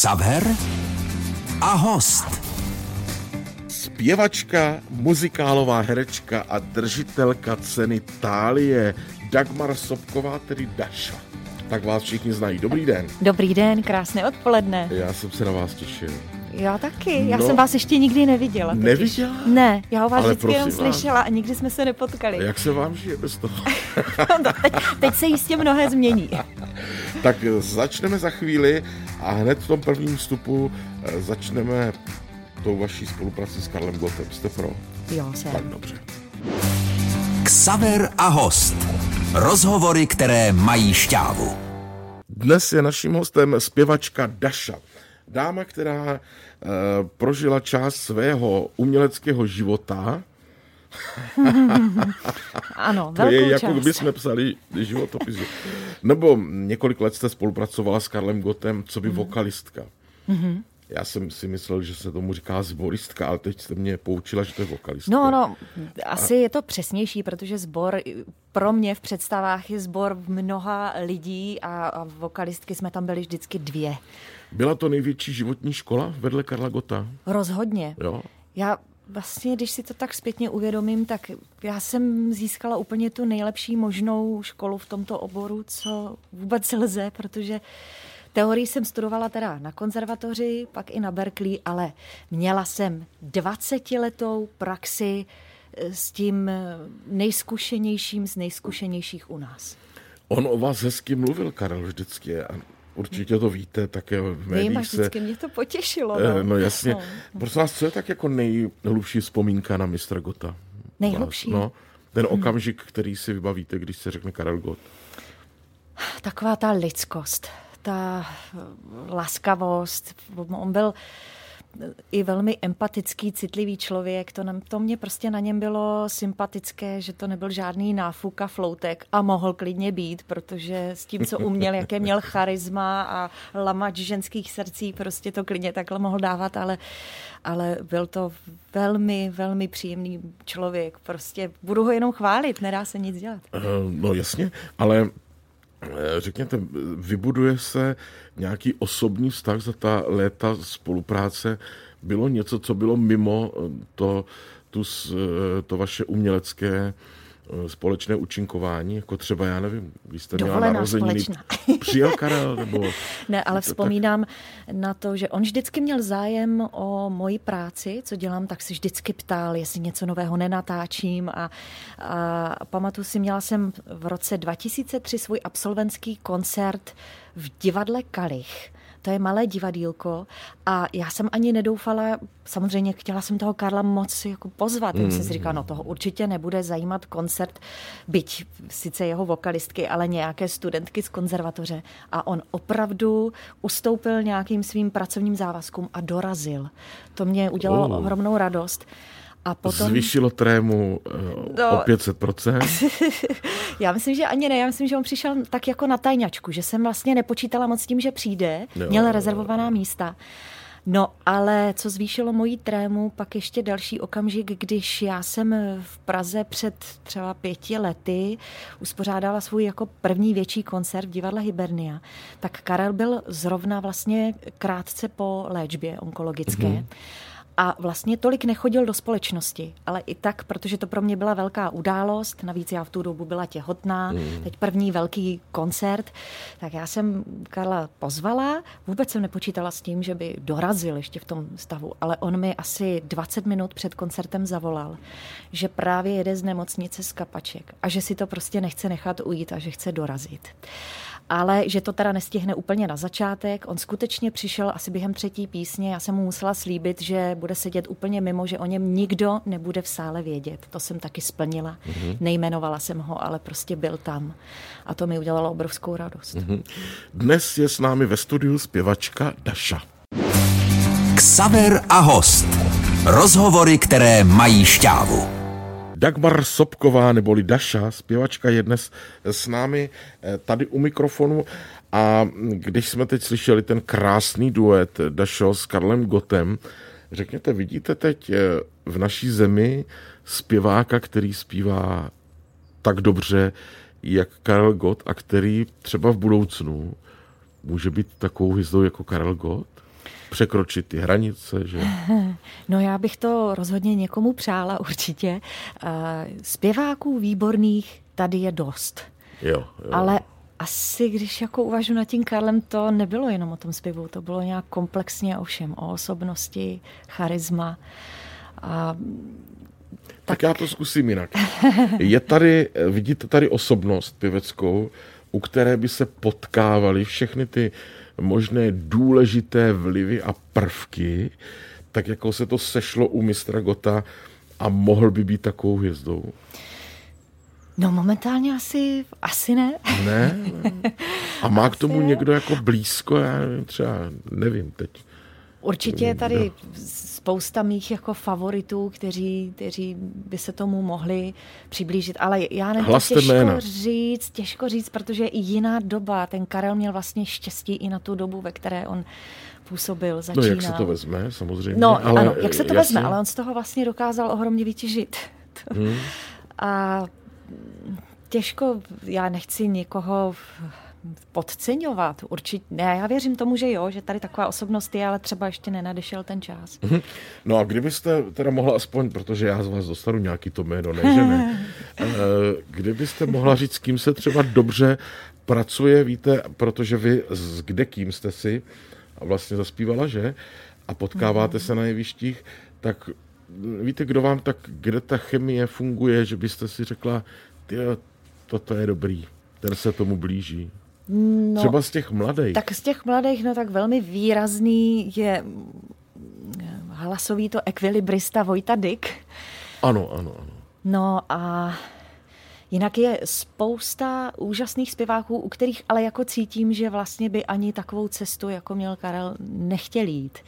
Xaver a host. Zpěvačka, muzikálová herečka a držitelka ceny Tálie Dagmar Sobková, tedy Daša. Tak vás všichni znají. Dobrý den. Dobrý den, krásné odpoledne. Já jsem se na vás těšil. Já taky, já No. jsem vás ještě nikdy neviděla. totiž. Neviděla? Ne, já o vás Ale vždycky jenom vás. slyšela a nikdy jsme se nepotkali. Jak se vám žije bez toho? No, teď, teď se jistě mnohé změní. tak eh, začneme za chvíli a hned v tom prvním vstupu eh, začneme tou vaší spolupráci s Karlem Gotem. Jste pro? Jo, jsem. Tak dobře. Xaver a host. Rozhovory, které mají šťávu. Dnes je naším hostem zpěvačka Daša. Dáma, která e, prožila část svého uměleckého života. Ano, To je jako část. kdyby jsme psali životopis. Nebo několik let jste spolupracovala s Karlem Gotem, co by Mhm. vokalistka. Já jsem si myslel, že se tomu říká zboristka, ale teď jste mě poučila, že to je vokalistka. No, no, asi je to přesnější, protože sbor pro mě v představách je sbor mnoha lidí a, a vokalistky jsme tam byli vždycky dvě. Byla to největší životní škola vedle Karla Gota? Rozhodně. Jo? Já vlastně, když si to tak zpětně uvědomím, tak já jsem získala úplně tu nejlepší možnou školu v tomto oboru, co vůbec lze, protože teorii jsem studovala teda na konzervatoři, pak i na Berkeley, ale měla jsem 20-letou praxi eh, s tím eh, nejzkušenějším z nejzkušenějších u nás. On o vás hezky mluvil, Karel, vždycky. A určitě to víte, také v Vím, médiích se... vždycky mě to potěšilo. Eh, No jasně. No. Prosím vás, co je tak jako nejhlubší vzpomínka na mistra Gota? Nejhlubší? No, ten okamžik, který si vybavíte, když se řekne Karel Gott. taková ta lidskost, ta laskavost. On byl i velmi empatický, citlivý člověk. To, to mě prostě na něm bylo sympatické, že to nebyl žádný náfuk a floutek a mohl klidně být, protože s tím, co uměl, jaké měl charisma a lamač ženských srdcí, prostě to klidně takhle mohl dávat, ale, ale byl to velmi, velmi příjemný člověk. Prostě budu ho jenom chválit, nedá se nic dělat. Eh, No jasně, ale řekněte, vybuduje se nějaký osobní vztah za ta léta spolupráce? Bylo něco, co bylo mimo eh, to, tu, eh, to vaše umělecké eh, společné účinkování, jako třeba, já nevím, když jste měla Dovolená narozeniny, společná. přijel Karel, nebo... Ne, ale To tak- vzpomínám na to, že on vždycky měl zájem o moji práci, co dělám, tak si vždycky ptal, jestli něco nového nenatáčím a, a pamatuju si, měla jsem v roce 2003 svůj absolventský koncert v divadle Kalich. To je malé divadílko a já jsem ani nedoufala, samozřejmě chtěla jsem toho Karla moc jako pozvat. Mm. jsem si říkala, no toho určitě nebude zajímat koncert, byť sice jeho vokalistky, ale nějaké studentky z konzervatoře. A on opravdu ustoupil nějakým svým pracovním závazkům a dorazil. To mě udělalo Oh. oh. ohromnou radost. A potom... Zvýšilo trému eh, No. o 500%. Já myslím, že ani ne. Já myslím, že on přišel tak jako na tajňačku, že jsem vlastně nepočítala moc s tím, že přijde. Jo, Měl rezervovaná místa. No, ale co zvýšilo moji trému, pak ještě další okamžik, když já jsem v Praze před třeba pěti lety uspořádala svůj jako první větší koncert v divadle Hibernia, tak Karel byl zrovna vlastně krátce po léčbě onkologické. Mm-hmm. A vlastně tolik nechodil do společnosti, ale i tak, protože to pro mě byla velká událost, navíc já v tu dobu byla těhotná, mm. teď první velký koncert, tak já jsem Karla pozvala, vůbec jsem nepočítala s tím, že by dorazil ještě v tom stavu, ale on mi asi 20 minut před koncertem zavolal, že právě jede z nemocnice z kapaček a že si to prostě nechce nechat ujít a že chce dorazit ale že to teda nestihne úplně na začátek. On skutečně přišel asi během třetí písně. Já jsem mu musela slíbit, že bude sedět úplně mimo, že o něm nikdo nebude v sále vědět. To jsem taky splnila. Mm-hmm. Nejmenovala jsem ho, ale prostě byl tam. A to mi udělalo obrovskou radost. Mm-hmm. Dnes je s námi ve studiu zpěvačka Daša. Xaver a host. Rozhovory, které mají šťávu. Dagmar Sobková neboli Daša, zpěvačka je dnes s námi eh, tady u mikrofonu a když jsme teď slyšeli ten krásný duet Dašo s Karlem Gotem, řekněte, vidíte teď eh, v naší zemi zpěváka, který zpívá tak dobře, jak Karel Gott a který třeba v budoucnu může být takovou hvězdou jako Karel Gott? Překročit ty hranice, že? No já bych to rozhodně někomu přála určitě. Zpěváků výborných tady je dost. Jo, jo. Ale asi, když jako uvažu nad tím Karlem, to nebylo jenom o tom zpěvu, to bylo nějak komplexně o všem, o osobnosti, charisma. A tak... tak já to zkusím jinak. Je tady, vidíte tady osobnost pěveckou, u které by se potkávaly všechny ty možné důležité vlivy a prvky, tak jako se to sešlo u mistra Gota a mohl by být takovou hvězdou? No momentálně asi, asi ne. Ne? A má k tomu někdo jako blízko? Já nevím, třeba nevím teď. Určitě je tady spousta mých jako favoritů, kteří, kteří by se tomu mohli přiblížit, ale já nevím, těžko jména. říct, těžko říct, protože i jiná doba, ten Karel měl vlastně štěstí i na tu dobu, ve které on působil, začínal. No jak se to vezme, samozřejmě. No ale ano, jak se to jasně. vezme, ale on z toho vlastně dokázal ohromně vytěžit. Hmm. A těžko, já nechci někoho podceňovat. Určitě ne, já věřím tomu, že jo, že tady taková osobnost je, ale třeba ještě nenadešel ten čas. Mhm. No a kdybyste teda mohla aspoň, protože já z vás dostanu nějaký to jméno, ne, že ne, eh, kdybyste mohla říct, s kým se třeba dobře pracuje, víte, protože vy s kde kým jste si vlastně zaspívala, že? A potkáváte mm. se na jevištích, tak víte, kdo vám tak, kde ta chemie funguje, že byste si řekla, tyjo, toto je dobrý, ten se tomu blíží. No, Třeba z těch mladých. Tak z těch mladých, no tak velmi výrazný je hlasový to ekvilibrista Vojta Dyk. Ano, ano, ano. No a Jinak je spousta úžasných zpěváků, u kterých ale jako cítím, že vlastně by ani takovou cestu, jako měl Karel, nechtěl jít.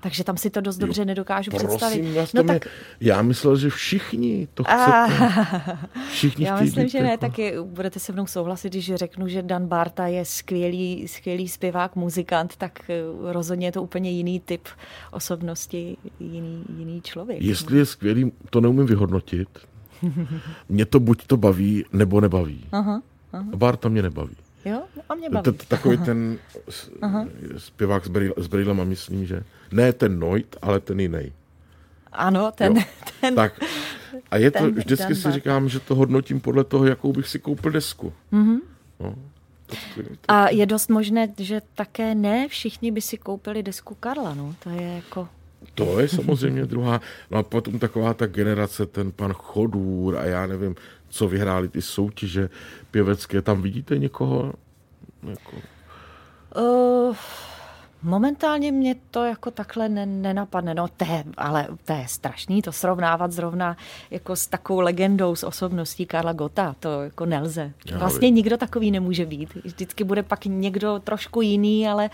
Takže tam si to dost dobře jo, nedokážu prosím představit. Vás, no tak... Já myslel, že všichni to chcete. Všichni Já myslím, že ne, jako... taky budete se mnou souhlasit, když řeknu, že Dan Barta je skvělý, skvělý zpěvák, muzikant, tak eh, rozhodně je to úplně jiný typ osobnosti, jiný, jiný člověk. Jestli je skvělý, to neumím vyhodnotit mě to buď to baví, nebo nebaví. Aha, aha. Barta mě nebaví. Jo, a mě baví. Takový ten zpěvák s, brýl, s brýlema, myslím, že ne ten Noit, ale ten jiný. Ano, ten, ten. Tak. A je to, vždycky si říkám, že to hodnotím podle toho, jakou bych si koupil desku. Mm-hmm. No, a je dost možné, že také ne všichni by si koupili desku Karla, no. To je jako to je samozřejmě druhá. No a potom taková ta generace, ten pan Chodůr a já nevím, co vyhráli ty soutěže pěvecké. Tam vidíte někoho? Jako... Uh, momentálně mě to jako takhle ne, nenapadne. No to je, ale to je strašný to srovnávat zrovna jako s takovou legendou, s osobností Karla Gota. To jako nelze. Vlastně nikdo takový nemůže být. Vždycky bude pak někdo trošku jiný, ale uh,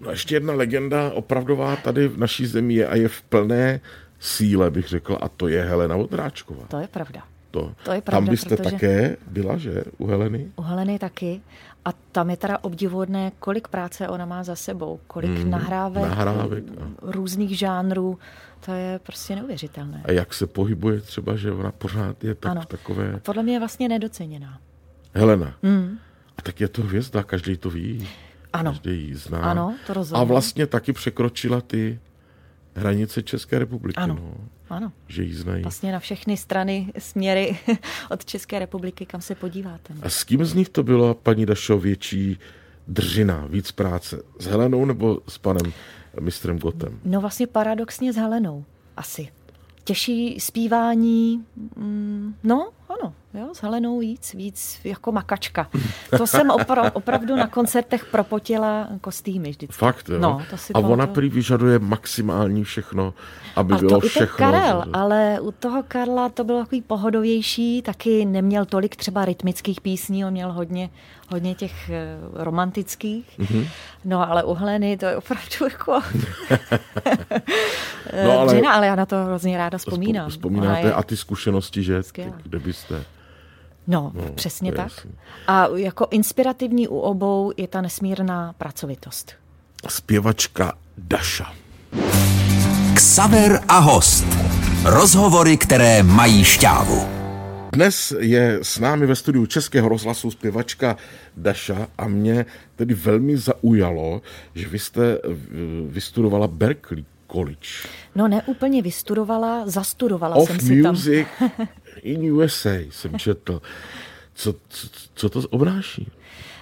No ještě jedna legenda opravdová tady v naší zemi je a je v plné síle, bych řekl, a to je Helena Vodráčková. To je pravda. To, to je pravda, tam byste protože... také byla, že? U Heleny? U Heleny taky. A tam je teda obdivuhodné, kolik práce ona má za sebou, kolik mm, nahrávek, nahrávek a... různých žánrů. To je prostě neuvěřitelné. A jak se pohybuje třeba, že ona pořád je tak ano. takové... Podle mě je vlastně nedoceněná. Helena. Mm. A tak je to hvězda, každý to ví. Ano. Každý ji zná. Ano, to rozumím. A vlastně taky překročila ty hranice České republiky. Ano. No. Ano. Že ji znají. Vlastně na všechny strany, směry od České republiky, kam se podíváte. A s kým z nich to bylo, paní Dašo, větší držina, víc práce? S Helenou nebo s panem mistrem Gotem? No vlastně paradoxně s Helenou, asi. Těžší zpívání, mm, no ano, jo, s Helenou víc, víc jako makačka. To jsem opra- opravdu na koncertech propotila kostýmy vždycky. Fakt, jo? No, to si A ona prý vyžaduje maximální všechno, aby a bylo to všechno. Karel, ale u toho Karla to bylo takový pohodovější, taky neměl tolik třeba rytmických písní, on měl hodně, hodně těch eh, romantických. Mm-hmm. No ale u Heleny to je opravdu jako... no, ale... Dřina, ale já na to hrozně ráda vzpomínám. Vzpomínáte a ty zkušenosti, že? Kde byste... No, no přesně tak. Jasný. A jako inspirativní u obou je ta nesmírná pracovitost. Zpěvačka Daša. Ksaver a host. Rozhovory, které mají šťávu. Dnes je s námi ve studiu Českého rozhlasu zpěvačka Daša a mě tedy velmi zaujalo, že vy jste vystudovala Berkeley College. No ne úplně vystudovala, zastudovala of jsem si tam. Music in USA jsem četl. Co, co, co to obnáší?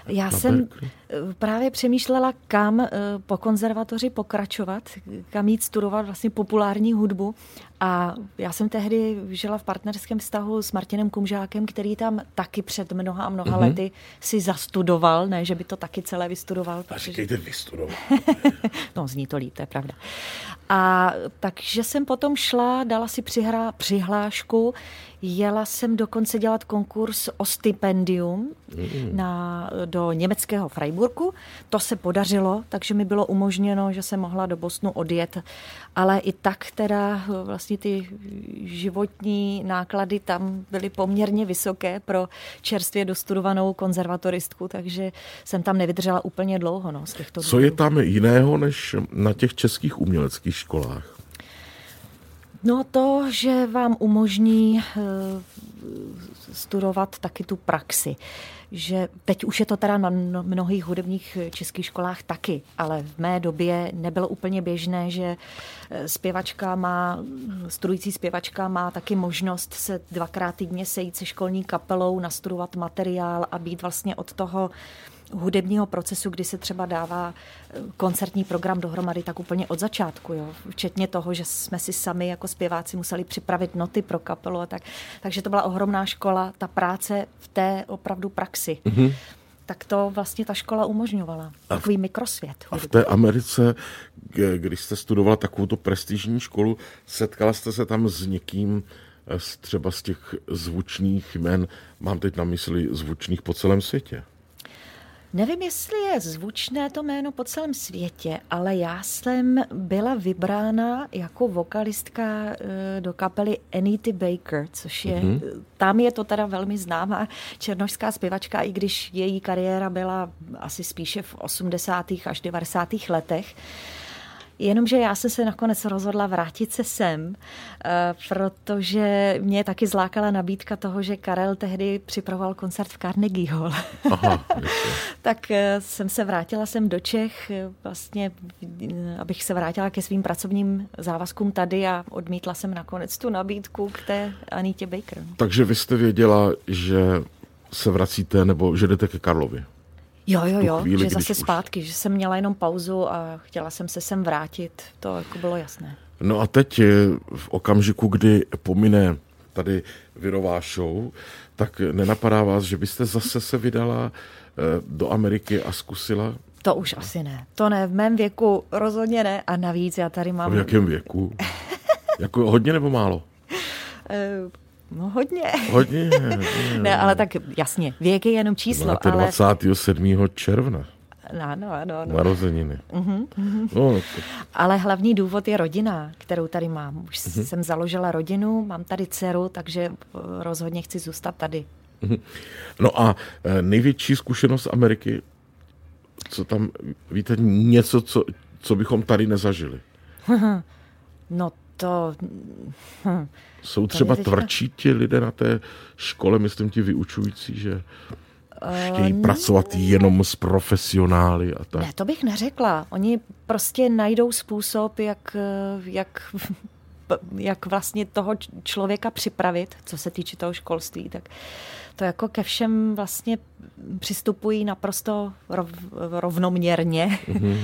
Já jsem Berkeley. Právě přemýšlela, kam eh, po konzervatoři pokračovat, kam jít studovat vlastně populární hudbu. A já jsem tehdy žila v partnerském vztahu s Martinem Kumžákem, který tam taky před mnoha a mnoha mm-hmm. lety si zastudoval, ne, že by to taky celé vystudoval. A říkejte vystudoval. no, zní to líp, to je pravda. A takže jsem potom šla, dala si přihra, přihlášku, jela jsem dokonce dělat konkurs o stipendium mm. na, do německého Freiburgu. To se podařilo, takže mi bylo umožněno, že jsem mohla do Bosnu odjet, ale i tak teda vlastně ty životní náklady tam byly poměrně vysoké pro čerstvě dostudovanou konzervatoristku, takže jsem tam nevydržela úplně dlouho. No, z těchto Co je tam jiného než na těch českých uměleckých školách? No to, že vám umožní eh, studovat taky tu praxi. Že teď už je to teda na mnohých hudebních českých školách taky, ale v mé době nebylo úplně běžné, že eh, zpěvačka má, studující zpěvačka má taky možnost se dvakrát týdně sejít se školní kapelou, nastudovat materiál a být vlastně od toho hudebního procesu, kdy se třeba dává eh, koncertní program dohromady, tak úplně od začátku, jo. včetně toho, že jsme si sami jako zpěváci museli připravit noty pro kapelu a tak. Takže to byla ohromná škola, ta práce v té opravdu praxi. Mm-hmm tak to vlastně ta škola umožňovala. A Takový mikrosvět. A v té Americe, když jste studovala takovou prestižní školu, setkala jste se tam s někým, eh, třeba z těch zvučných jmen, mám teď na mysli zvučných po celém světě? Nevím, jestli je zvučné to jméno po celém světě, ale já jsem byla vybrána jako vokalistka eh, do kapely Anity Baker, což je, mm-hmm. tam je to teda velmi známá černožská zpěvačka, i když její kariéra byla asi spíše v 80. až 90. letech. Jenomže já jsem se nakonec rozhodla vrátit se sem, eh, protože mě taky zlákala nabídka toho, že Karel tehdy připravoval koncert v Carnegie Hall. Aha, tak eh, jsem se vrátila sem do Čech, eh, vlastně, abych se vrátila ke svým pracovním závazkům tady a odmítla jsem nakonec tu nabídku k té Anítě Baker. Takže vy jste věděla, že se vracíte nebo že jdete ke Karlovi? Jo, jo, jo, chvíli, že zase už... zpátky, že jsem měla jenom pauzu a chtěla jsem se sem vrátit, to jako bylo jasné. No a teď v okamžiku, kdy pomine tady Virová show, tak nenapadá vás, že byste zase se vydala eh, do Ameriky a zkusila? To už asi ne. To ne, v mém věku rozhodně ne. A navíc já tady mám... A v jakém věku? jako hodně nebo málo? No hodně. Hodně. ne, ale tak jasně, věk je jenom číslo. Máte ale... 27. června. Ano, ano, ano. Narozeniny. Uh-huh, uh-huh. No, to... Ale hlavní důvod je rodina, kterou tady mám. Už uh-huh. jsem založila rodinu, mám tady dceru, takže eh, rozhodně chci zůstat tady. Uh-huh. No a eh, největší zkušenost Ameriky, co tam, víte, něco, co, co bychom tady nezažili? no to... Hm. Jsou třeba teďka... tvrdší ti lidé na té škole, myslím ti vyučující, že chtějí uh, pracovat ne. jenom s profesionály a tak? Ne, to bych neřekla. Oni prostě najdou způsob, jak, jak jak vlastně toho člověka připravit, co se týče toho školství, tak to jako ke všem vlastně přistupují naprosto rov, rovnoměrně, mm-hmm.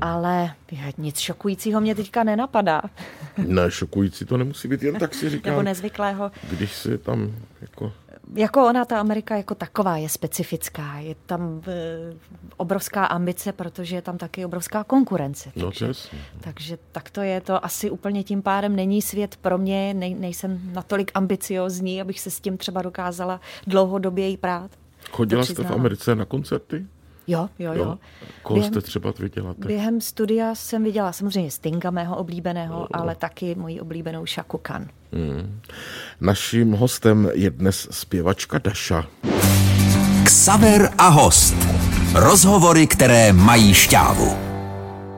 ale nic šokujícího mě teďka nenapadá. Ne, šokující to nemusí být, jen tak si říkám. Nebo nezvyklého. Když si tam jako jako ona, ta Amerika jako taková je specifická. Je tam e, obrovská ambice, protože je tam taky obrovská konkurence. No, takže, takže tak to je to asi úplně tím pádem není svět pro mě, nej, nejsem natolik ambiciozní, abych se s tím třeba dokázala dlouhodobě jí prát. Chodila jste v Americe na koncerty? Jo, jo, jo. jo. Koho během, jste třeba viděla? Tak? Během studia jsem viděla samozřejmě Stinga, mého oblíbeného, no, ale taky moji oblíbenou Shaku Khan. Hmm. Naším hostem je dnes zpěvačka Daša. Ksaver a host. Rozhovory, které mají šťávu.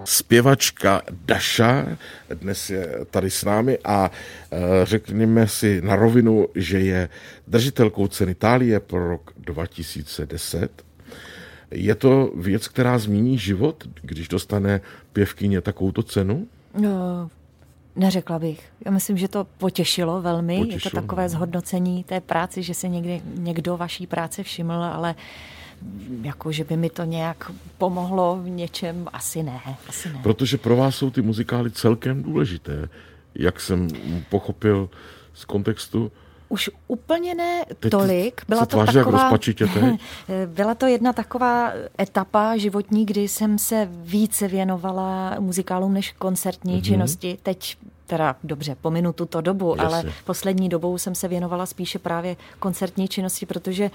zpěvačka Daša dnes je tady s námi a eh, řekněme si na rovinu, že je držitelkou ceny Itálie pro rok 2010. Je to věc, která změní život, když dostane pěvkyně takovouto cenu? No, neřekla bych. Já myslím, že to potěšilo velmi. Potěšilo. Je to takové zhodnocení té práce, že se někdy někdo vaší práce všiml, ale jako, že by mi to nějak pomohlo v něčem, asi ne, asi ne. Protože pro vás jsou ty muzikály celkem důležité, jak jsem pochopil z kontextu. Už úplně ne Teď tolik. Byla to taková, byla to jedna taková etapa životní, kdy jsem se více věnovala muzikálům než koncertní mm-hmm. činnosti. Teď teda dobře, pominu tuto dobu, Jasně. ale poslední dobou jsem se věnovala spíše právě koncertní činnosti, protože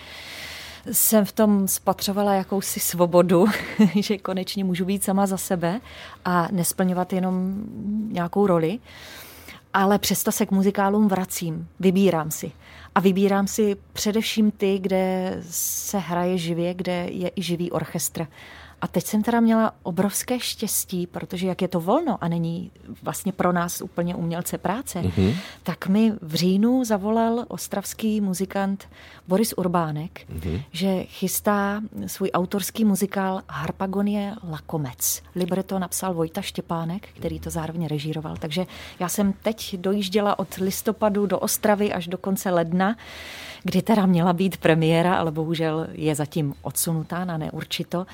jsem v tom spatřovala jakousi svobodu, že konečně můžu být sama za sebe a nesplňovat jenom nějakou roli. Ale přesto se k muzikálům vracím, vybírám si. A vybírám si především ty, kde se hraje živě, kde je i živý orchestr. A teď jsem teda měla obrovské štěstí, protože jak je to volno a není vlastně pro nás úplně umělce práce, mm-hmm. tak mi v říjnu zavolal ostravský muzikant Boris Urbánek, mm-hmm. že chystá svůj autorský muzikál Harpagonie Lakomec. Libreto napsal Vojta Štěpánek, který to zároveň režíroval. Takže já jsem teď dojížděla od listopadu do Ostravy až do konce ledna, kdy teda měla být premiéra, ale bohužel je zatím odsunutá na neurčito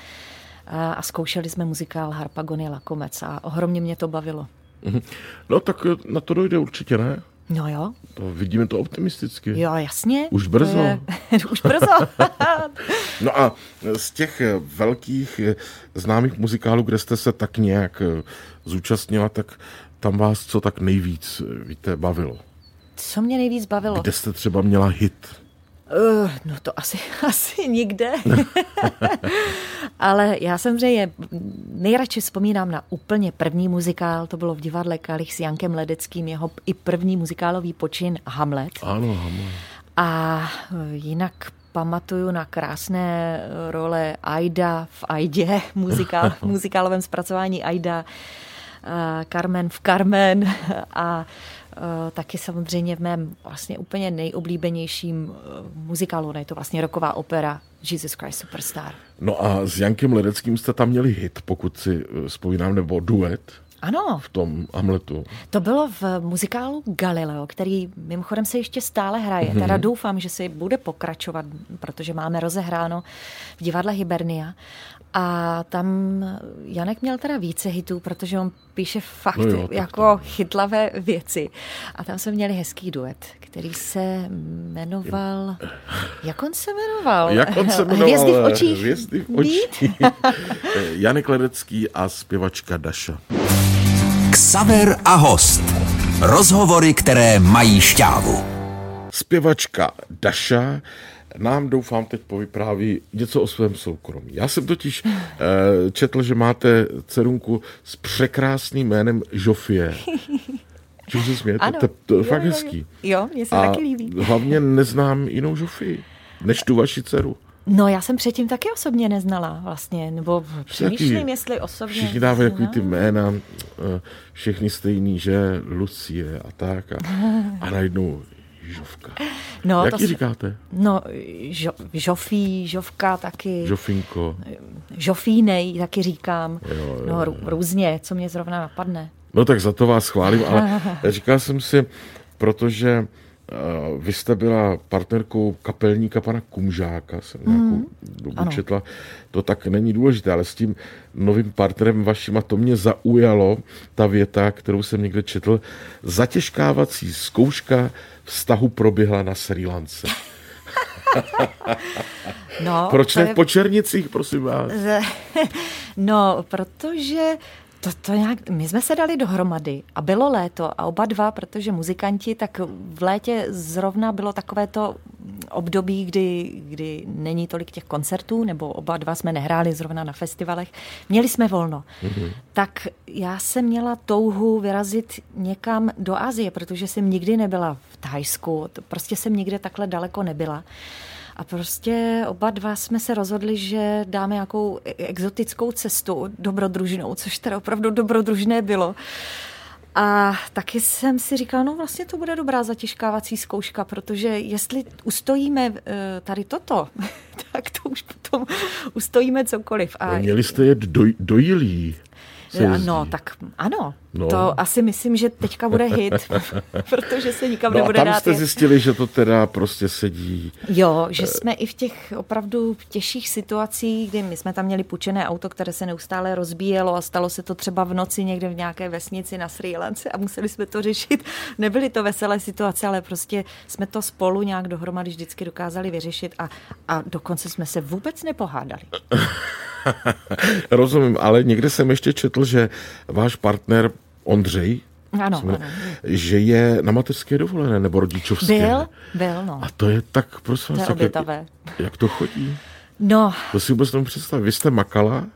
a zkoušeli jsme muzikál Harpagonie Lakomec a ohromně mě to bavilo. Mhm. No tak na to dojde určitě, ne? No jo. To vidíme to optimisticky. Jo, jasně. Už brzo. Je... Už brzo. no a z těch velkých známých muzikálů, kde jste se tak nějak zúčastnila, tak tam vás co tak nejvíc, víte, bavilo? Co mě nejvíc bavilo? Kde jste třeba měla hit? Uh, no to asi, asi nikde. Ale já samozřejmě nejradši vzpomínám na úplně první muzikál, to bylo v divadle Kalich s Jankem Ledeckým, jeho i první muzikálový počin Hamlet. Ano, Hamlet. A eh, jinak pamatuju na krásné role Aida v Aidě, muzikál, muzikálovém zpracování Aida, eh, Carmen v Carmen a Eh, taky samozřejmě v mém vlastně úplně nejoblíbenějším eh, muzikálu, ne, je to vlastně roková opera Jesus Christ Superstar. No a s Jankem Ledeckým jste tam měli hit, pokud si eh, vzpomínám, nebo duet. Ano. V tom Hamletu. To bylo v muzikálu Galileo, který mimochodem se ještě stále hraje. Mm-hmm. Teda doufám, že si bude pokračovat, protože máme rozehráno v divadle Hibernia. A tam Janek měl teda více hitů, protože on píše fakt no jo, jako to... chytlavé věci. A tam jsme měli hezký duet, který se jmenoval... Jak on se jmenoval? Jak on se jmenoval? Hvězdy v očích. Hvězdy v očích. Janek Ledecký a zpěvačka Daša. Ksaver a host. Rozhovory, které mají šťávu. Zpěvačka Daša nám doufám teď povypráví něco o svém soukromí. Já jsem totiž uh, četl, že máte dcerunku s překrásným jménem Žofie. Čím se smějete? Ano, to, to je jo, fakt jo, hezký. Jo, mně se A taky líbí. hlavně neznám jinou Žofii, než tu vaši dceru. No já jsem předtím taky osobně neznala vlastně, nebo přemýšlím, jestli osobně. Všichni dávají jako ty jména, eh, všechny stejný, že Lucie a tak a, a najednou Žovka. No, Jak to říkáte? No, žo, Žofí, Žovka taky. Žofinko. Žofínej taky říkám. Jo, jo, no, rů, různě, co mě zrovna napadne. No tak za to vás chválím, ale říkal jsem si, protože vy jste byla partnerkou kapelníka pana Kumžáka, jsem mm. nějakou dobu ano. četla. To tak není důležité, ale s tím novým partnerem vaším, a to mě zaujalo, ta věta, kterou jsem někde četl, zatěžkávací zkouška vztahu proběhla na Sri Lance. no, Proč ne je... po Černicích, prosím vás? no, protože to, to nějak, my jsme se dali dohromady a bylo léto a oba dva, protože muzikanti, tak v létě zrovna bylo takové to období, kdy, kdy není tolik těch koncertů, nebo oba dva jsme nehráli zrovna na festivalech. Měli jsme volno. Mm-hmm. Tak já jsem měla touhu vyrazit někam do Asie, protože jsem nikdy nebyla v Thajsku, prostě jsem nikde takhle daleko nebyla. A prostě oba dva jsme se rozhodli, že dáme nějakou exotickou cestu dobrodružnou, což teda opravdu dobrodružné bylo. A taky jsem si říkala, no vlastně to bude dobrá zatěžkávací zkouška, protože jestli ustojíme eh, tady toto, tak to už potom ustojíme cokoliv. A Měli jste jet do, do Jilí. No, tak ano. No. To asi myslím, že teďka bude hit, protože se nikam no nebude a tam dát jste jet. zjistili, že to teda prostě sedí. Jo, že jsme i v těch opravdu těžších situacích, kdy my jsme tam měli půjčené auto, které se neustále rozbíjelo a stalo se to třeba v noci někde v nějaké vesnici na Sri Lance a museli jsme to řešit. Nebyly to veselé situace, ale prostě jsme to spolu nějak dohromady vždycky dokázali vyřešit a, a dokonce jsme se vůbec nepohádali. Rozumím, ale někde jsem ještě četl, že váš partner Ondřej, ano, jsme, ano. že je na mateřské dovolené nebo rodičovské. Byl, byl, no. A to je tak, prosím vás, jak, jak to chodí? No. To si vůbec nemůžu představit. Vy jste makala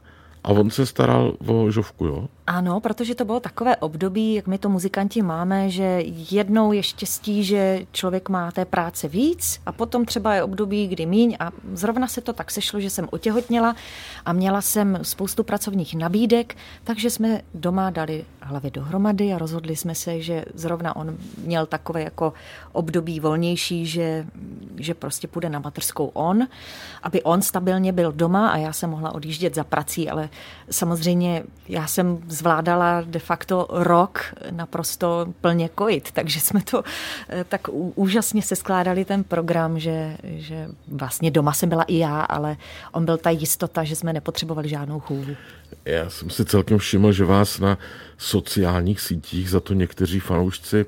a on se staral o žovku, jo? Ano, protože to bylo takové období, jak my to muzikanti máme, že jednou je štěstí, že člověk má té práce víc a potom třeba je období, kdy míň a zrovna se to tak sešlo, že jsem otěhotněla a měla jsem spoustu pracovních nabídek, takže jsme doma dali hlavy dohromady a rozhodli jsme se, že zrovna on měl takové jako období volnější, že, že prostě půjde na materskou on, aby on stabilně byl doma a já jsem mohla odjíždět za prací, ale samozřejmě já jsem zvládala de facto rok naprosto plně kojit, takže jsme to eh, tak úžasně se skládali ten program, že, že vlastně doma jsem byla i já, ale on byl ta jistota, že jsme nepotřebovali žádnou chůvu. Já jsem si celkem všiml, že vás na sociálních sítích za to někteří fanoušci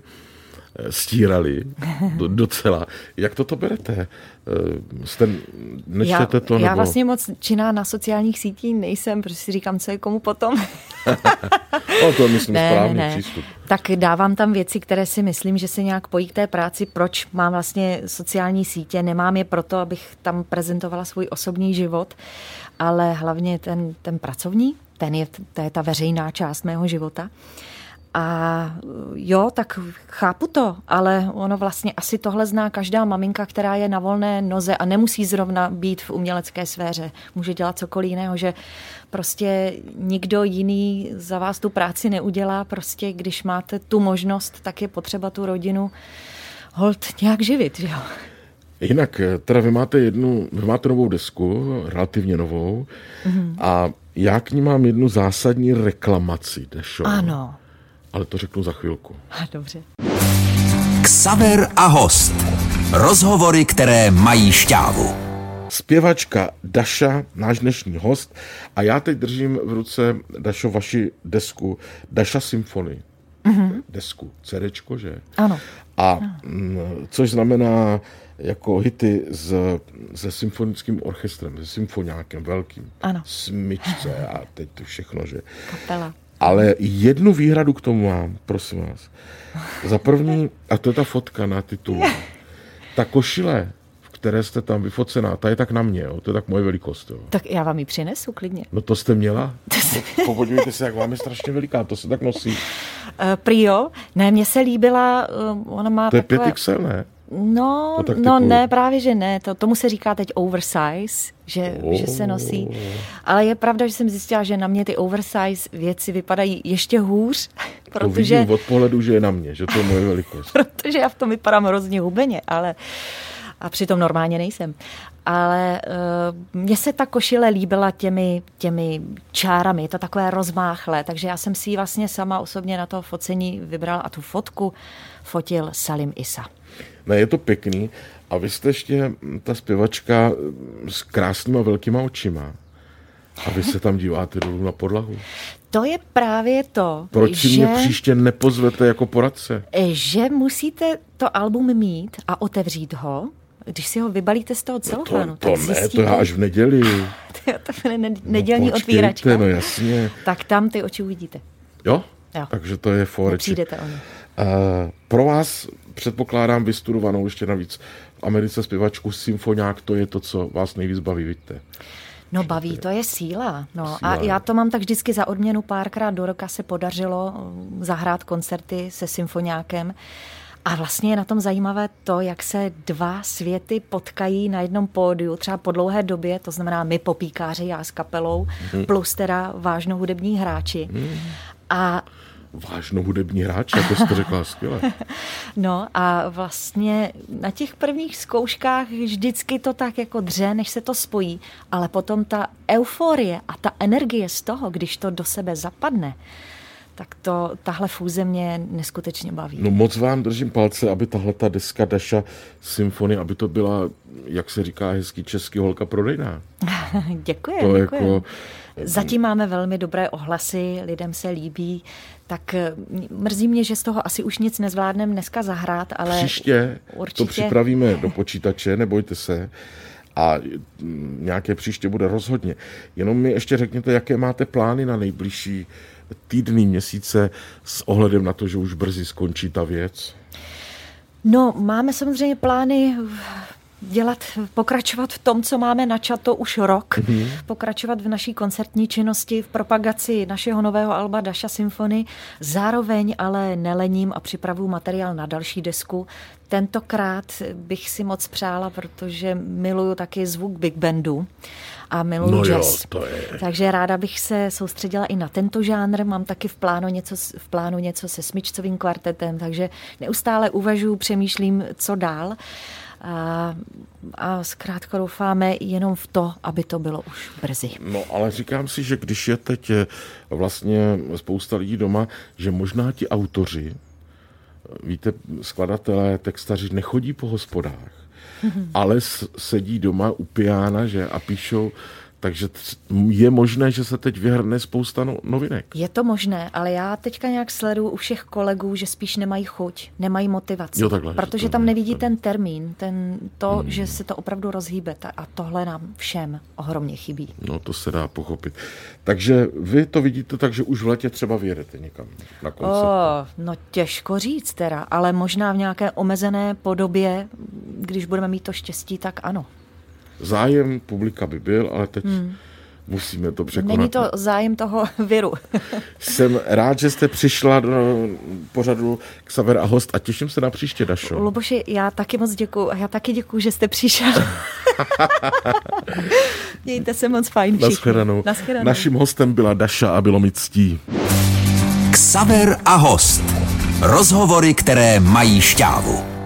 stírali docela. Jak toto berete? Eh, jste, nečtete já, to? Nebo... Já vlastně moc činná na sociálních sítích nejsem, protože si říkám, co je komu potom. o, to je, myslím, ne, správný ne. přístup. Tak dávám tam věci, které si myslím, že se nějak pojí k té práci. Proč mám vlastně sociální sítě? Nemám je proto, abych tam prezentovala svůj osobní život, ale hlavně ten, ten pracovní, ten je, to je ta veřejná část mého života. A jo, tak chápu to, ale ono vlastně asi tohle zná každá maminka, která je na volné noze a nemusí zrovna být v umělecké sféře. Může dělat cokoliv jiného, že prostě nikdo jiný za vás tu práci neudělá. Prostě když máte tu možnost, tak je potřeba tu rodinu hold nějak živit, že jo. Jinak, teda vy máte jednu, vy máte novou desku, relativně novou, mm-hmm. a já k ní mám jednu zásadní reklamaci, Dešo. Ano ale to řeknu za chvilku. Dobře. Ksaver a host. Rozhovory, které mají šťávu. Zpěvačka Daša, náš dnešní host, a já teď držím v ruce, Dašo, vaši desku Daša Symfony. Mm-hmm. Desku, CDčko, že? Ano. A ano. Mm, což znamená jako hity s, se symfonickým orchestrem, se symfoniákem velkým. Ano. Smyčce a teď to všechno, že? Kapela. Ale jednu výhradu k tomu mám, prosím vás. Za první, a to je ta fotka na titulu. Ta košile, v které jste tam vyfocená, ta je tak na mě, jo? to je tak moje velikost. Jo? Tak já vám ji přinesu klidně. No to jste měla? No, podívejte se, jak vám je strašně veliká, to se tak nosí. Uh, prý jo, ne, mně se líbila, uh, ona má To je takové... 5 XL, ne? No, no ne, právě že ne. To, tomu se říká teď oversize, že, oh. že se nosí. Ale je pravda, že jsem zjistila, že na mě ty oversize věci vypadají ještě hůř. Protože... To vidím od pohledu, že je na mě, že to je moje velikost. protože já v tom vypadám hrozně hubeně, ale a přitom normálně nejsem. Ale uh, mně se ta košile líbila těmi, těmi čárami, je to takové rozmáchlé, takže já jsem si ji vlastně sama osobně na to focení vybrala a tu fotku fotil Salim Isa. Ne, je to pěkný. A vy jste ještě ta zpěvačka s krásnýma velkýma očima. A vy se tam díváte dolů na podlahu. To je právě to, Proč že, mě příště nepozvete jako poradce? Že musíte to album mít a otevřít ho, když si ho vybalíte z toho celofánu. No to, to tak ne, to já až v neděli. to je nedělní no otvíračka. no jasně. Tak tam ty oči uvidíte. Jo? Jo. Takže to je foreček. Přijdete o ně. Uh, pro vás předpokládám vystudovanou ještě navíc v Americe zpěvačku symfoniák, to je to, co vás nejvíc baví, vidíte. No baví, to je síla. No, síla. A já to mám tak vždycky za odměnu párkrát do roka se podařilo um, zahrát koncerty se symfoniákem. A vlastně je na tom zajímavé to, jak se dva světy potkají na jednom pódiu, třeba po dlouhé době, to znamená my popíkáři, já s kapelou, hmm. plus teda vážnou hudební hráči. Hmm. A vážnou hudební hráč, jako jste řekla, skvěle. No a vlastně na těch prvních zkouškách vždycky to tak jako dře, než se to spojí, ale potom ta euforie a ta energie z toho, když to do sebe zapadne, tak to, tahle fúze mě neskutečně baví. No moc vám držím palce, aby tahle ta deska Daša Symfony, aby to byla, jak se říká hezký český holka prodejná. děkuji, to děkuji. Jako... Zatím máme velmi dobré ohlasy, lidem se líbí, tak eh, mrzí mě, že z toho asi už nic nezvládneme dneska zahrát, ale Příště určitě... to připravíme do počítače, nebojte se a mm, nějaké příště bude rozhodně. Jenom mi ještě řekněte, jaké máte plány na nejbližší týdny, měsíce s ohledem na to, že už brzy skončí ta věc? No, máme samozřejmě plány dělat, pokračovat v tom, co máme načato už rok, mm-hmm. pokračovat v naší koncertní činnosti, v propagaci našeho nového alba Daša Symfony, zároveň ale nelením a připravuju materiál na další desku. Tentokrát bych si moc přála, protože miluju taky zvuk Big Bandu a miluju no jazz. Jo, to je... Takže ráda bych se soustředila i na tento žánr. Mám taky v plánu něco, v plánu něco se smyčcovým kvartetem, takže neustále uvažuji, přemýšlím, co dál. A, a zkrátka doufáme jenom v to, aby to bylo už brzy. No ale říkám si, že když je teď eh, vlastně spousta lidí doma, že možná ti autoři, víte, skladatelé, textaři nechodí po hospodách, ale sedí doma u piana že, a píšou takže je možné, že se teď vyhrne spousta no, novinek. Je to možné, ale já teďka nějak sleduju u všech kolegů, že spíš nemají chuť, nemají motivaci. Jo, takhle, protože tam nevidí ten termín, ten, to, hmm. že se to opravdu rozhýbe. A tohle nám všem ohromně chybí. No to se dá pochopit. Takže vy to vidíte tak, že už v letě třeba vyjedete někam na koncert. Oh, no těžko říct teda, ale možná v nějaké omezené podobě, když budeme mít to štěstí, tak ano zájem publika by byl, ale teď hmm. musíme to překonat. Není to zájem toho viru. Jsem rád, že jste přišla do pořadu k Saver a host a těším se na příště, Dašo. Luboši, já taky moc děkuji. Já taky děkuji, že jste přišel. Mějte se moc fajn všichni. Naschledanou. Naschledanou. Naším hostem byla Daša a bylo mi ctí. Ksaver a host. Rozhovory, které mají šťávu.